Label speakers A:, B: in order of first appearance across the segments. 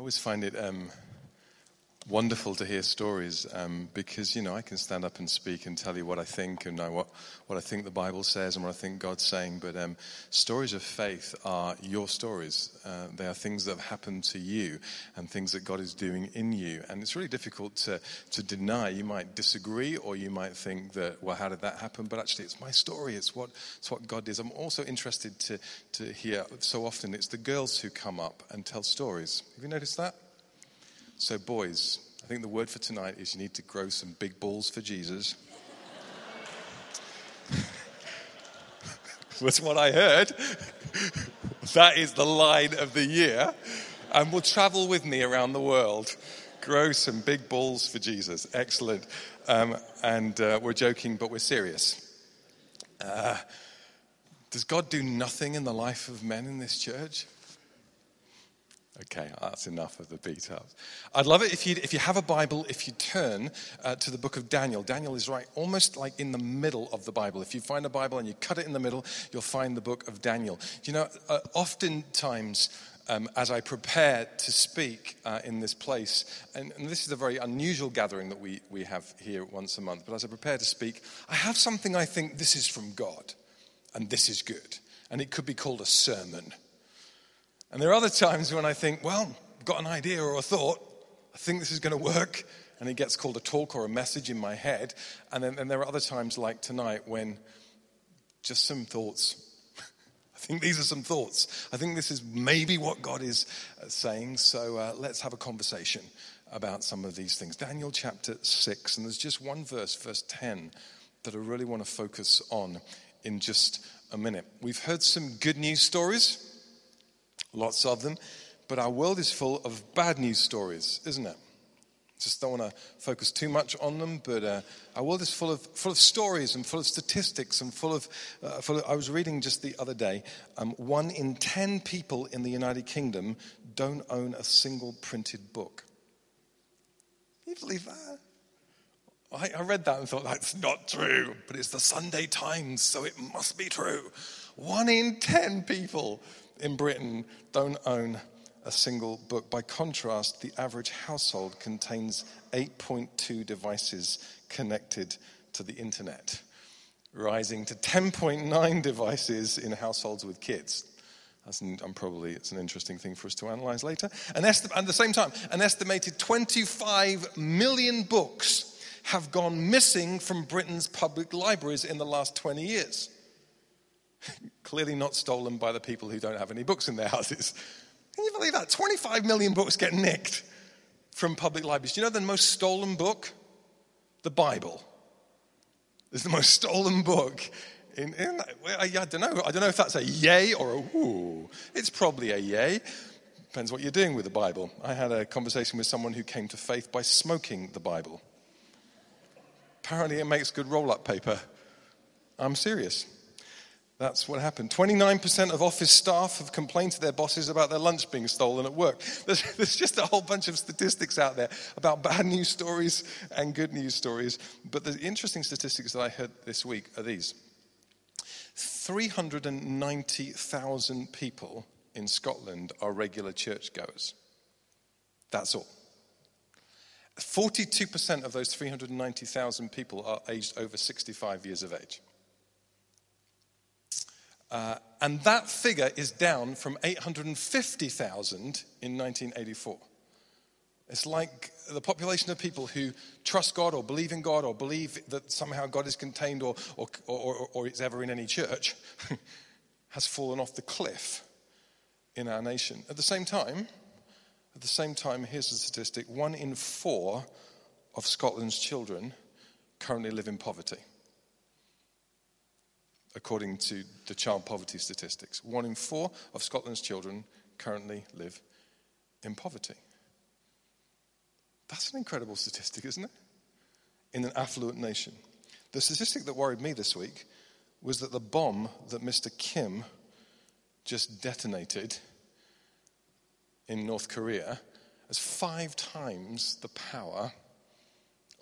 A: always find it um, wonderful to hear stories um, because, you know, I can stand up and speak and tell you what I think and what, what I think the Bible says and what I think God's saying. But um, stories of faith are your stories. Uh, they are things that have happened to you and things that God is doing in you. And it's really difficult to, to deny. You might disagree or you might think that, well, how did that happen? But actually, it's my story. It's what, it's what God is. I'm also interested to, to hear so often it's the girls who come up and tell stories. Have you noticed that? So, boys, I think the word for tonight is you need to grow some big balls for Jesus. That's what I heard. that is the line of the year. And will travel with me around the world. Grow some big balls for Jesus. Excellent. Um, and uh, we're joking, but we're serious. Uh, does God do nothing in the life of men in this church? Okay, that's enough of the beat ups. I'd love it if you, if you have a Bible, if you turn uh, to the book of Daniel. Daniel is right almost like in the middle of the Bible. If you find a Bible and you cut it in the middle, you'll find the book of Daniel. You know, uh, oftentimes, um, as I prepare to speak uh, in this place, and, and, this is a very unusual gathering that we, we have here once a month, but as I prepare to speak, I have something I think this is from God, and this is good. And it could be called a sermon. And there are other times when I think, well, I've got an idea or a thought, I think this is going to work, and it gets called a talk or a message in my head. And then and there are other times like tonight when just some thoughts. I think these are some thoughts. I think this is maybe what God is uh, saying. So uh, let's have a conversation about some of these things. Daniel chapter 6, and there's just one verse, verse 10, that I really want to focus on in just a minute. We've heard some good news stories lots of them. But our world is full of bad news stories, isn't it? Just don't want to focus too much on them, but uh, our world is full of, full of stories and full of statistics and full of, uh, full of I was reading just the other day um, one in 10 people in the United Kingdom don't own a single printed book. Can you believe that? I, I read that and thought, that's not true, but it's the Sunday Times, so it must be true. One in 10 people in Britain don't own a single book. By contrast, the average household contains 8.2 devices connected to the internet, rising to 10.9 devices in households with kids. That's an, I'm probably it's an interesting thing for us to analyze later. And at the same time, an estimated 25 million books have gone missing from Britain's public libraries in the last 20 years. Clearly not stolen by the people who don't have any books in their houses. Can you believe that? 25 million books get nicked from public libraries. Do you know the most stolen book? The Bible. Is the most stolen book. In, in, I, I don't know. I don't know if that's a yay or a whoo. It's probably a yay. Depends what you're doing with the Bible. I had a conversation with someone who came to faith by smoking the Bible. Apparently, it makes good roll up paper. I'm serious. That's what happened. 29% of office staff have complained to their bosses about their lunch being stolen at work. There's, there's, just a whole bunch of statistics out there about bad news stories and good news stories. But the interesting statistics that I heard this week are these 390,000 people in Scotland are regular churchgoers. That's all. 42% of those 390,000 people are aged over 65 years of age. Uh, and that figure is down from 850,000 in 1984. It's like the population of people who trust God or believe in God or believe that somehow God is contained or, or, or, or is ever in any church has fallen off the cliff in our nation. At the same time, at the same time, here's a statistic one in four of Scotland's children currently live in poverty according to the child poverty statistics. One in four of Scotland's children currently live in poverty. That's an incredible statistic, isn't it? In an affluent nation. The statistic that worried me this week was that the bomb that Mr. Kim just detonated in North Korea has five times the power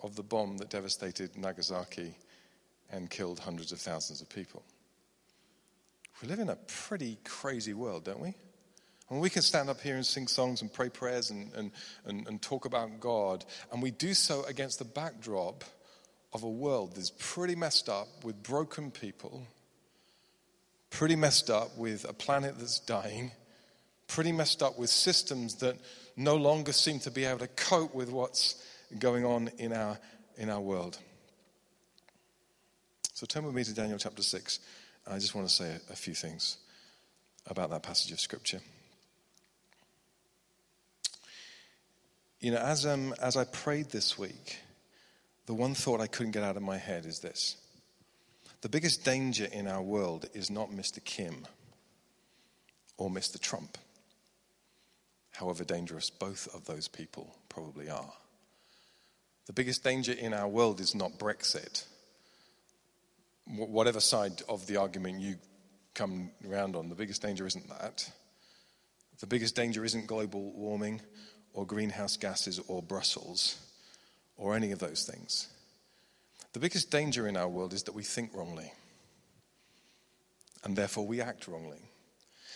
A: of the bomb that devastated Nagasaki and killed hundreds of thousands of people. We live in a pretty crazy world, don't we? And we can stand up here and sing songs and pray prayers and, and, and, and talk about God, and we do so against the backdrop of a world that's pretty messed up with broken people, pretty messed up with a planet that's dying, pretty messed up with systems that no longer seem to be able to cope with what's going on in our, in our world. So turn with me to Daniel chapter 6. And I just want to say a, a few things about that passage of Scripture. You know, as, um, as I prayed this week, the one thought I couldn't get out of my head is this The biggest danger in our world is not Mr. Kim or Mr. Trump, however dangerous both of those people probably are. The biggest danger in our world is not Brexit. Whatever side of the argument you come around on, the biggest danger isn't that. The biggest danger isn't global warming or greenhouse gases or Brussels or any of those things. The biggest danger in our world is that we think wrongly and therefore we act wrongly.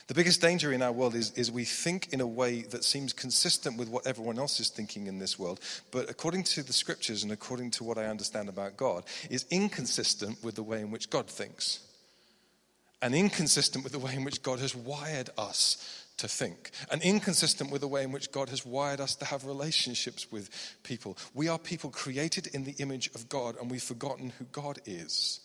A: The biggest danger in our world is, is we think in a way that seems consistent with what everyone else is thinking in this world, but according to the scriptures and according to what I understand about God, is inconsistent with the way in which God thinks and inconsistent with the way in which God has wired us to think, and inconsistent with the way in which God has wired us to have relationships with people. We are people created in the image of God, and we've forgotten who God is.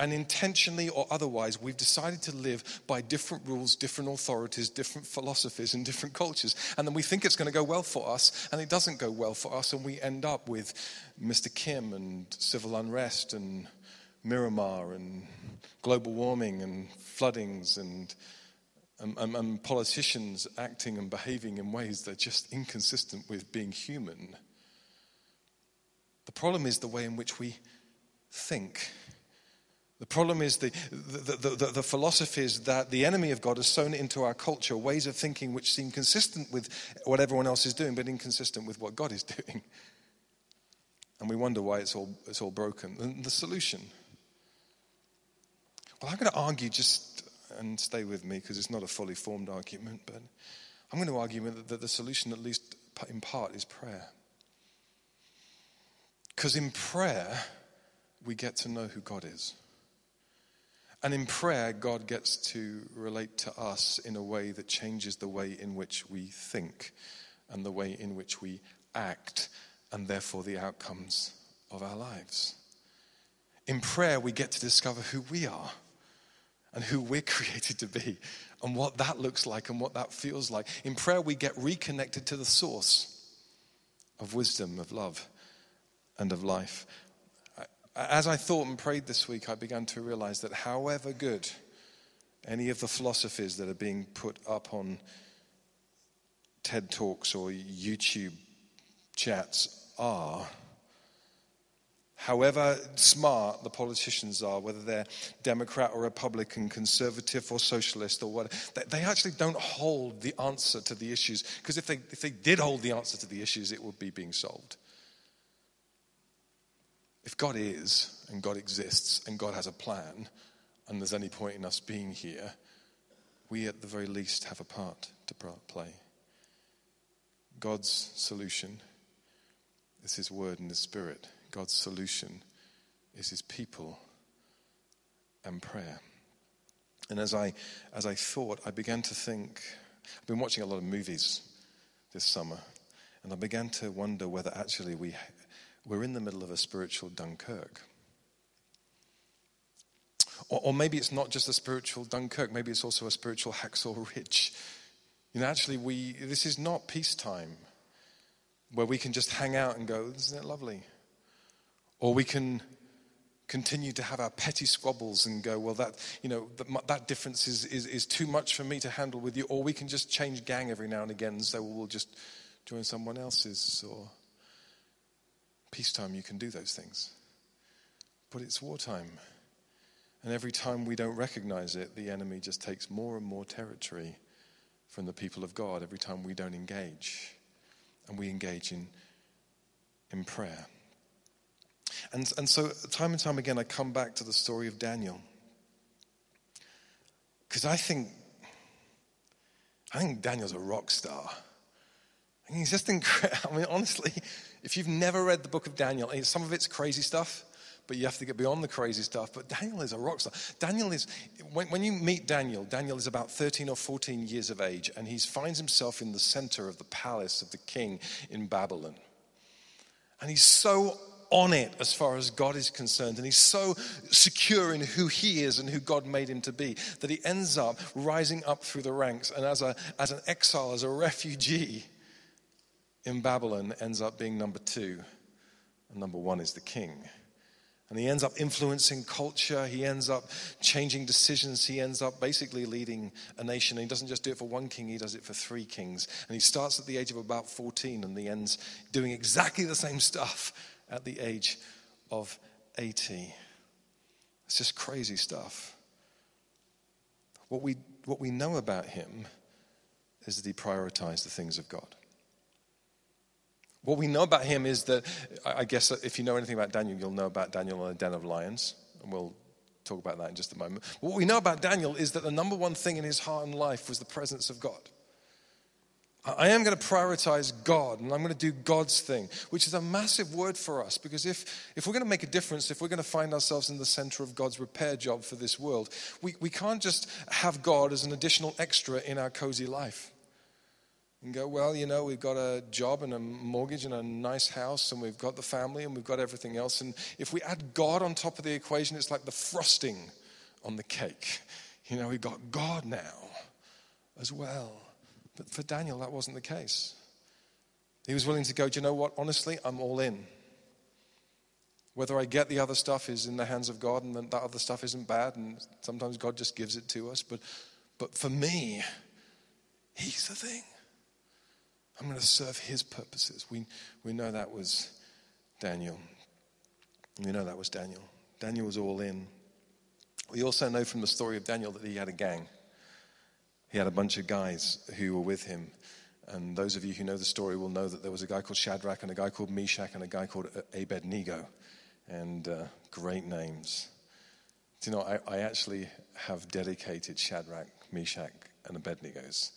A: And intentionally or otherwise, we've decided to live by different rules, different authorities, different philosophies, and different cultures. And then we think it's going to go well for us, and it doesn't go well for us, and we end up with Mr. Kim and civil unrest and Myanmar and global warming and floodings and and, and, and politicians acting and behaving in ways that are just inconsistent with being human. The problem is the way in which we think. The problem is the, the, the, the, philosophies that the enemy of God has sown into our culture, ways of thinking which seem consistent with what everyone else is doing, but inconsistent with what God is doing. And we wonder why it's all, it's all broken. And the solution? Well, I'm going to argue just and stay with me because it's not a fully formed argument, but I'm going to argue that the solution, at least in part, is prayer. Because in prayer, we get to know who God is. And in prayer, God gets to relate to us in a way that changes the way in which we think and the way in which we act, and therefore the outcomes of our lives. In prayer, we get to discover who we are and who we're created to be and what that looks like and what that feels like. In prayer, we get reconnected to the source of wisdom, of love, and of life. As I thought and prayed this week, I began to realize that however good any of the philosophies that are being put up on TED Talks or YouTube chats are, however smart the politicians are, whether they're Democrat or Republican, conservative or socialist or what, they actually don't hold the answer to the issues. Because if they, if they did hold the answer to the issues, it would be being solved. If God is, and God exists, and God has a plan, and there's any point in us being here, we at the very least have a part to play. God's solution is His Word and His Spirit. God's solution is his people and prayer. And as I, as I thought, I began to think, I've been watching a lot of movies this summer, and I began to wonder whether actually we, we're in the middle of a spiritual Dunkirk. Or, or maybe it's not just a spiritual Dunkirk, maybe it's also a spiritual Hacksaw Ridge. You know, actually, we, this is not peacetime where we can just hang out and go, isn't it lovely? Or we can continue to have our petty squabbles and go, well, that, you know, that, that difference is, is, is too much for me to handle with you. Or we can just change gang every now and again and say, well, we'll just join someone else's. Or peacetime, you can do those things. But it's wartime. And every time we don't recognize it, the enemy just takes more and more territory from the people of God every time we don't engage. And we engage in, in prayer. And, and so, time and time again, I come back to the story of Daniel. Because I think, I think Daniel's a rock star. I mean, he's just incredible. I mean, honestly, if you've never read the book of Daniel, some of it's crazy stuff, but you have to get beyond the crazy stuff. But Daniel is a rock star. Daniel is, when, when you meet Daniel, Daniel is about 13 or 14 years of age, and he finds himself in the center of the palace of the king in Babylon. And he's so on it as far as God is concerned. And he's so secure in who he is and who God made him to be that he ends up rising up through the ranks. And as, a, as an exile, as a refugee in Babylon, ends up being number two. And number one is the king. And he ends up influencing culture. He ends up changing decisions. He ends up basically leading a nation. And he doesn't just do it for one king, he does it for three kings. And he starts at the age of about 14 and he ends doing exactly the same stuff at the age of 80. It's just crazy stuff. What we, what we know about him is that he prioritized the things of God. What we know about him is that, I guess uh, if you know anything about Daniel, you'll know about Daniel in the den of lions. And we'll talk about that in just a moment. What we know about Daniel is that the number one thing in his heart and life was the presence of God. I am going to prioritize God and I'm going to do God's thing, which is a massive word for us because if, if we're going to make a difference, if we're going to find ourselves in the center of God's repair job for this world, we, we can't just have God as an additional extra in our cozy life. And go, well, you know, we've got a job and a mortgage and a nice house and we've got the family and we've got everything else. And if we add God on top of the equation, it's like the frosting on the cake. You know, we've got God now as well. But for Daniel, that wasn't the case. He was willing to go, do you know what? Honestly, I'm all in. Whether I get the other stuff is in the hands of God and that other stuff isn't bad, and sometimes God just gives it to us. But, but for me, He's the thing. I'm going to serve His purposes. We, we know that was Daniel. We know that was Daniel. Daniel was all in. We also know from the story of Daniel that he had a gang. He had a bunch of guys who were with him. And those of you who know the story will know that there was a guy called Shadrach and a guy called Meshach and a guy called Abednego. And uh, great names. Do you know, I, I actually have dedicated Shadrach, Meshach, and Abednego's.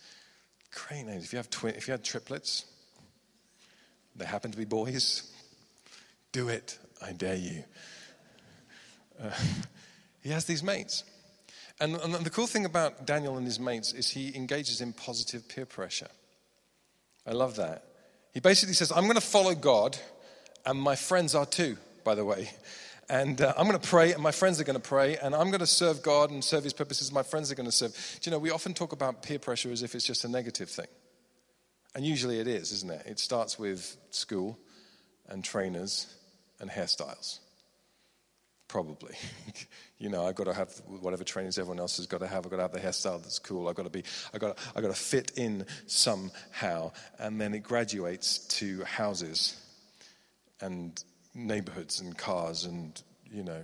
A: Great names. If you have twin, if you had triplets, they happen to be boys, do it. I dare you. Uh, he has these mates. And, and the cool thing about Daniel and his mates is he engages in positive peer pressure. I love that. He basically says, I'm going to follow God, and my friends are too, by the way. And uh, I'm going to pray, and my friends are going to pray, and I'm going to serve God and serve His purposes. My friends are going to serve. Do you know, we often talk about peer pressure as if it's just a negative thing. And usually it is, isn't it? It starts with school and trainers and hairstyles. Probably. you know, I've got to have whatever trainings everyone else has got to have. I've got to have the hairstyle that's cool. I've got to be, I've got to, I've got to fit in somehow. And then it graduates to houses and neighborhoods and cars and, you know,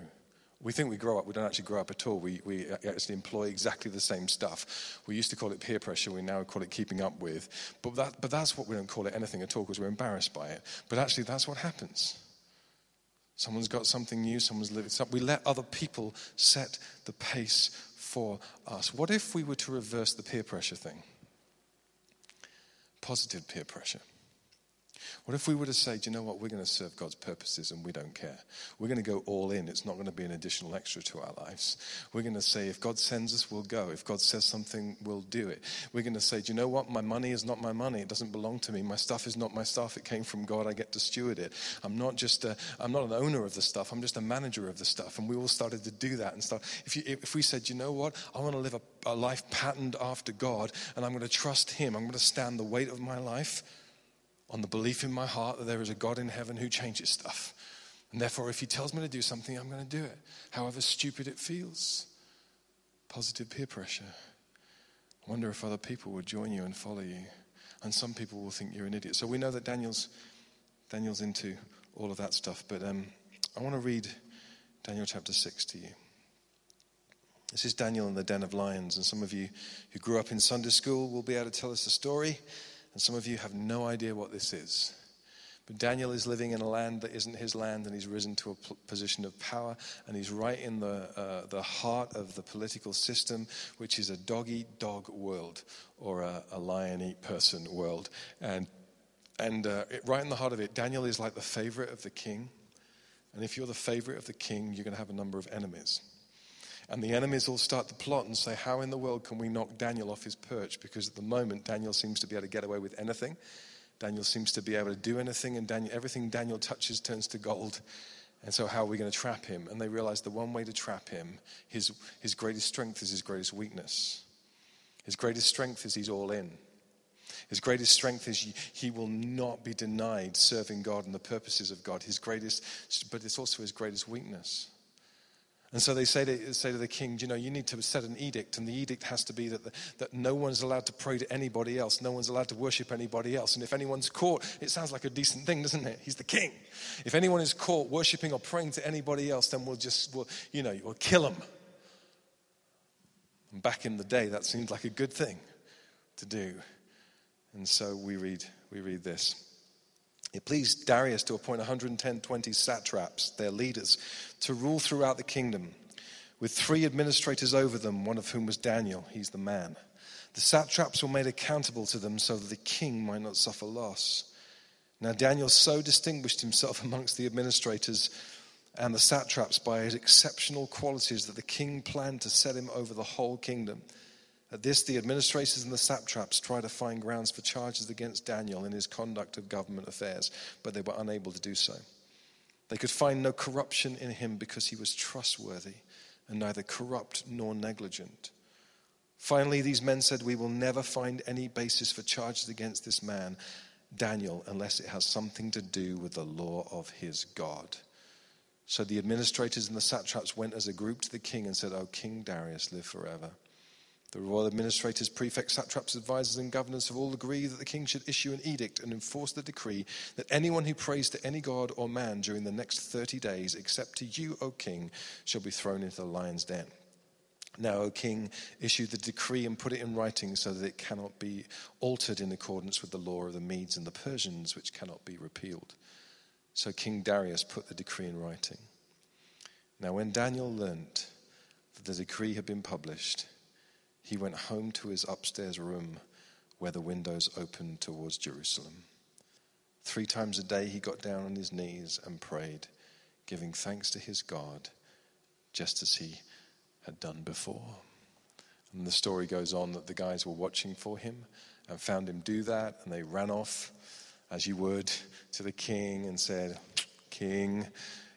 A: we think we grow up. We don't actually grow up at all. We, we actually employ exactly the same stuff. We used to call it peer pressure. We now call it keeping up with. But, that, but that's what we don't call it anything at all because we're embarrassed by it. But actually, that's what happens. Someone's got something new, someone's living something. We let other people set the pace for us. What if we were to reverse the peer pressure thing? Positive peer pressure. What if we were to say, do you know what? We're going to serve God's purposes and we don't care. We're going to go all in. It's not going to be an additional extra to our lives. We're going to say, if God sends us, we'll go. If God says something, we'll do it. We're going to say, do you know what? My money is not my money. It doesn't belong to me. My stuff is not my stuff. It came from God. I get to steward it. I'm not just a, I'm not an owner of the stuff. I'm just a manager of the stuff. And we all started to do that and start. If, you, if we said, you know what? I want to live a, a life patterned after God and I'm going to trust Him. I'm going to stand the weight of my life on the belief in my heart that there is a God in heaven who changes stuff. And therefore, if He tells me to do something, I'm going to do it, however stupid it feels. Positive peer pressure. I wonder if other people will join you and follow you. And some people will think you're an idiot. So we know that Daniel's, Daniel's into all of that stuff. But um, I want to read Daniel chapter 6 to you. This is Daniel in the den of lions. And some of you who grew up in Sunday school will be able to tell us the story. And some of you have no idea what this is. But Daniel is living in a land that isn't his land, and he's risen to a position of power, and he's right in the, uh, the heart of the political system, which is a dog eat dog world or a, a lion eat person world. And, and uh, it, right in the heart of it, Daniel is like the favorite of the king. And if you're the favorite of the king, you're going to have a number of enemies. And the enemies all start to plot and say, How in the world can we knock Daniel off his perch? Because at the moment, Daniel seems to be able to get away with anything. Daniel seems to be able to do anything, and Daniel, everything Daniel touches turns to gold. And so, how are we going to trap him? And they realize the one way to trap him, his, his greatest strength is his greatest weakness. His greatest strength is he's all in. His greatest strength is he will not be denied serving God and the purposes of God. His greatest, but it's also his greatest weakness. And so they say to, say to the king, you know, you need to set an edict, and the edict has to be that, the, that no one's allowed to pray to anybody else, no one's allowed to worship anybody else. And if anyone's caught, it sounds like a decent thing, doesn't it? He's the king. If anyone is caught worshiping or praying to anybody else, then we'll just, we'll, you know, we'll kill them. And back in the day, that seemed like a good thing to do. And so we read, we read this. It pleased Darius to appoint 110 20 satraps, their leaders, to rule throughout the kingdom, with three administrators over them, one of whom was Daniel. He's the man. The satraps were made accountable to them so that the king might not suffer loss. Now, Daniel so distinguished himself amongst the administrators and the satraps by his exceptional qualities that the king planned to set him over the whole kingdom. At this, the administrators and the satraps tried to find grounds for charges against Daniel in his conduct of government affairs, but they were unable to do so. They could find no corruption in him because he was trustworthy and neither corrupt nor negligent. Finally, these men said, We will never find any basis for charges against this man, Daniel, unless it has something to do with the law of his God. So the administrators and the satraps went as a group to the king and said, O King Darius, live forever. The royal administrators, prefects, satraps, advisors, and governors have all agreed that the king should issue an edict and enforce the decree that anyone who prays to any god or man during the next 30 days, except to you, O king, shall be thrown into the lion's den. Now, O king, issue the decree and put it in writing so that it cannot be altered in accordance with the law of the Medes and the Persians, which cannot be repealed. So King Darius put the decree in writing. Now, when Daniel learnt that the decree had been published, he went home to his upstairs room where the windows opened towards Jerusalem. Three times a day he got down on his knees and prayed, giving thanks to his God, just as he had done before. And the story goes on that the guys were watching for him and found him do that, and they ran off, as you would, to the king and said, King,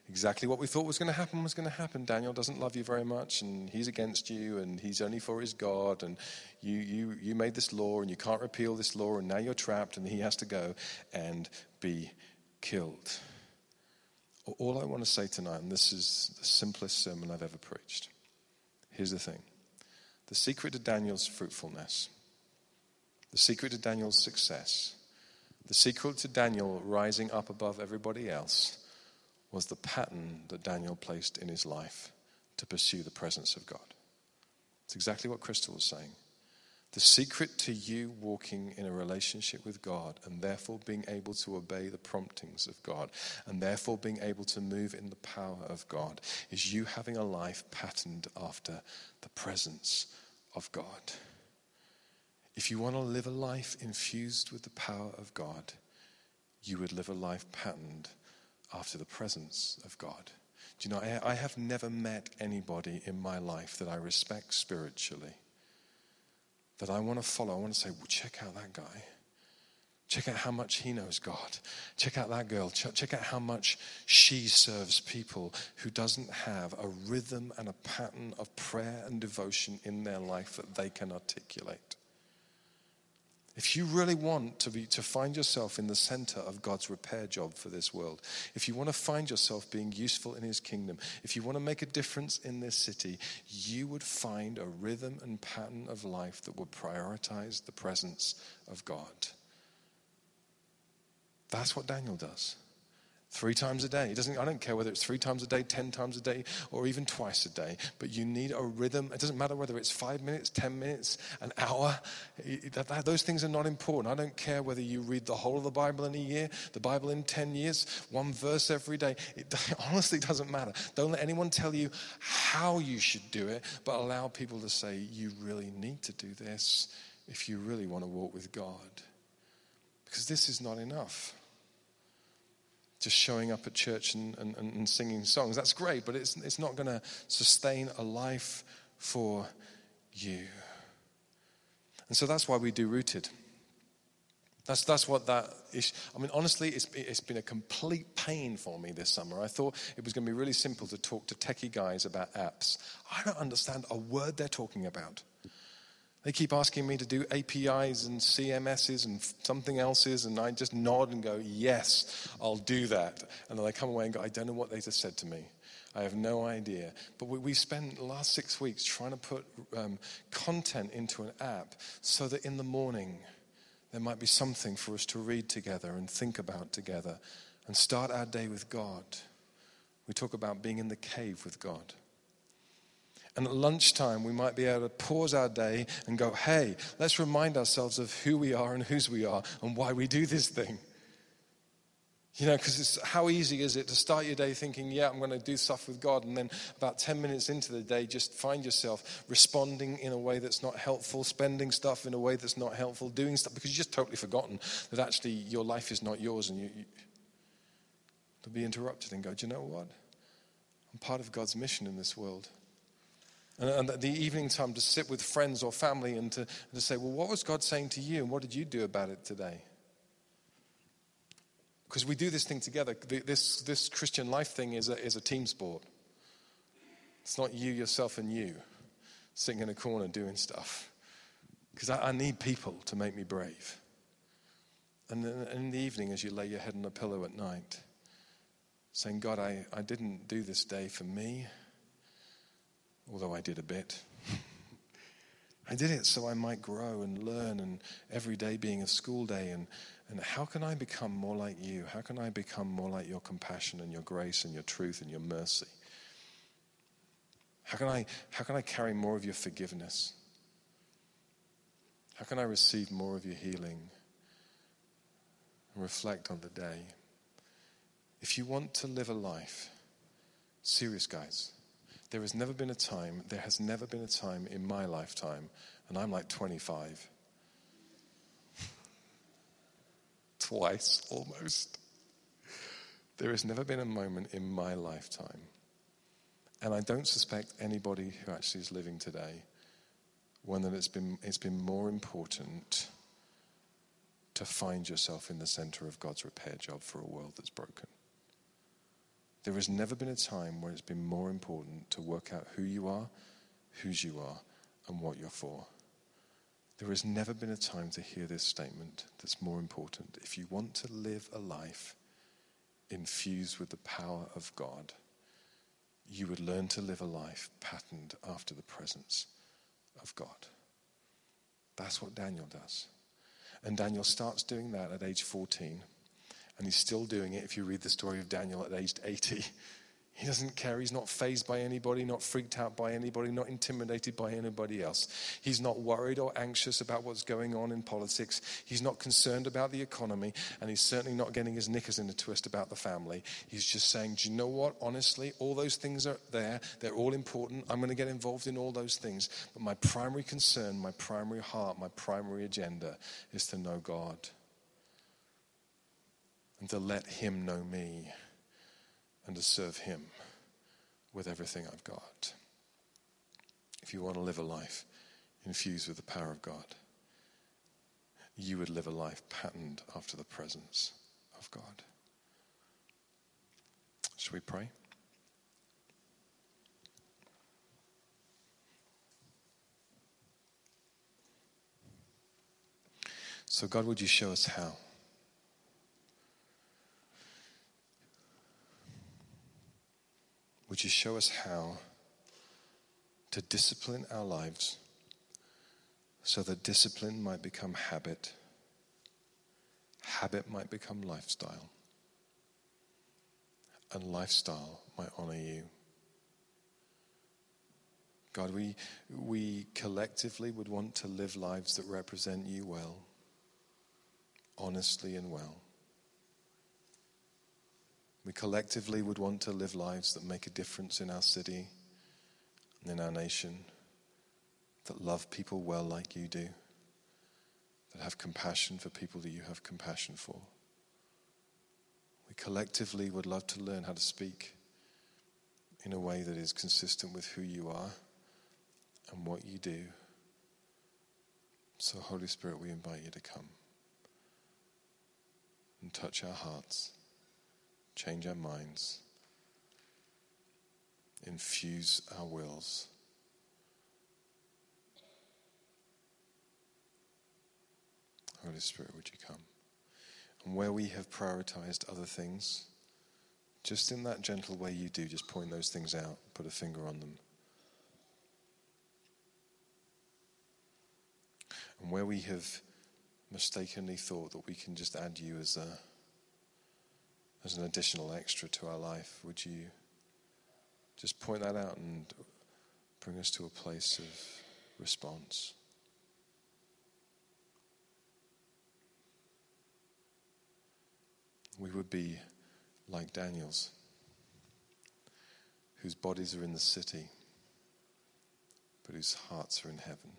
A: exactly what we thought was going to happen was going to happen. Daniel doesn't love you very much, and he's against you, and he's only for his God, and you, you, you made this law, and you can't repeal this law, and now you're trapped, and he has to go and be killed. All I want to say tonight, and this is the simplest sermon I've ever preached. Here's the thing the secret to Daniel's fruitfulness, the secret to Daniel's success, the secret to Daniel rising up above everybody else was the pattern that Daniel placed in his life to pursue the presence of God. It's exactly what Crystal was saying. The secret to you walking in a relationship with God and therefore being able to obey the promptings of God and therefore being able to move in the power of God is you having a life patterned after the presence of God. If you want to live a life infused with the power of God, you would live a life patterned after the presence of God. Do you know, I, I have never met anybody in my life that I respect spiritually, that I want to follow. I want to say, well, check out that guy. Check out how much he knows God. Check out that girl. Check out how much she serves people who doesn't have a rhythm and a pattern of prayer and devotion in their life that they can articulate. If you really want to, be, to find yourself in the center of God's repair job for this world, if you want to find yourself being useful in His kingdom, if you want to make a difference in this city, you would find a rhythm and pattern of life that would prioritize the presence of God. That's what Daniel does. Three times a day. It doesn't, I don't care whether it's three times a day, ten times a day, or even twice a day, but you need a rhythm. It doesn't matter whether it's five minutes, ten minutes, an hour. That, that, those things are not important. I don't care whether you read the whole of the Bible in a year, the Bible in 10 years, one verse every day. It honestly doesn't matter. Don't let anyone tell you how you should do it, but allow people to say, you really need to do this if you really want to walk with God. Because this is not enough just showing up at church and, and, and singing songs. That's great, but it's, it's not going to sustain a life for you. And so that's why we do Rooted. That's, that's what that is. I mean, honestly, it's, it's been a complete pain for me this summer. I thought it was going to be really simple to talk to techie guys about apps. I don't understand a word they're talking about. They keep asking me to do APIs and CMSs and something else's, and I just nod and go, Yes, I'll do that. And then I come away and go, I don't know what they just said to me. I have no idea. But we, we spent the last six weeks trying to put um, content into an app so that in the morning there might be something for us to read together and think about together and start our day with God. We talk about being in the cave with God. And at lunchtime, we might be able to pause our day and go, hey, let's remind ourselves of who we are and whose we are and why we do this thing. You know, because how easy is it to start your day thinking, yeah, I'm going to do stuff with God, and then about 10 minutes into the day, just find yourself responding in a way that's not helpful, spending stuff in a way that's not helpful, doing stuff because you've just totally forgotten that actually your life is not yours, and you, you to be interrupted and go, do you know what? I'm part of God's mission in this world. And, the evening time to sit with friends or family and to, and to say, well, what was God saying to you and what did you do about it today? Because we do this thing together. This, this Christian life thing is a, is a team sport. It's not you, yourself, and you sitting in a corner doing stuff. Because I, I, need people to make me brave. And in the evening, as you lay your head on a pillow at night, saying, God, I, I didn't do this day for me although I did a bit. I did it so I might grow and learn, and every day being a school day. And, and how can I become more like you? How can I become more like your compassion and your grace and your truth and your mercy? How can I, how can I carry more of your forgiveness? How can I receive more of your healing? And reflect on the day. If you want to live a life, serious guys, there has never been a time, there has never been a time in my lifetime, and I'm like 25. Twice almost. There has never been a moment in my lifetime, and I don't suspect anybody who actually is living today, when that it's been, it's been more important to find yourself in the center of God's repair job for a world that's broken. There has never been a time where it's been more important to work out who you are, whose you are, and what you're for. There has never been a time to hear this statement that's more important. If you want to live a life infused with the power of God, you would learn to live a life patterned after the presence of God. That's what Daniel does. And Daniel starts doing that at age 14. And he's still doing it if you read the story of Daniel at age 80. He doesn't care. He's not phased by anybody, not freaked out by anybody, not intimidated by anybody else. He's not worried or anxious about what's going on in politics. He's not concerned about the economy, and he's certainly not getting his knickers in a twist about the family. He's just saying, Do you know what? Honestly, all those things are there. They're all important. I'm going to get involved in all those things. But my primary concern, my primary heart, my primary agenda is to know God and to let Him know me and to serve Him with everything I've got. If you want to live a life infused with the power of God, you would live a life patterned after the presence of God. Shall we pray? So, God, would you show us how? Would you show us how to discipline our lives so that discipline might become habit, habit might become lifestyle, and lifestyle might honor you. God, we, we collectively would want to live lives that represent you well, honestly and well. We collectively would want to live lives that make a difference in our city and in our nation, that love people well like you do, that have compassion for people that you have compassion for. We collectively would love to learn how to speak in a way that is consistent with who you are and what you do. So, Holy Spirit, we invite you to come and touch our hearts, change our minds, infuse our wills. Holy Spirit, would you come? And where we have prioritized other things, just in that gentle way you do, just point those things out, put a finger on them. And where we have mistakenly thought that we can just add you as a as an additional extra to our life, would you just point that out and bring us to a place of response? We would be like Daniel's, whose bodies are in the city, but whose hearts are in heaven.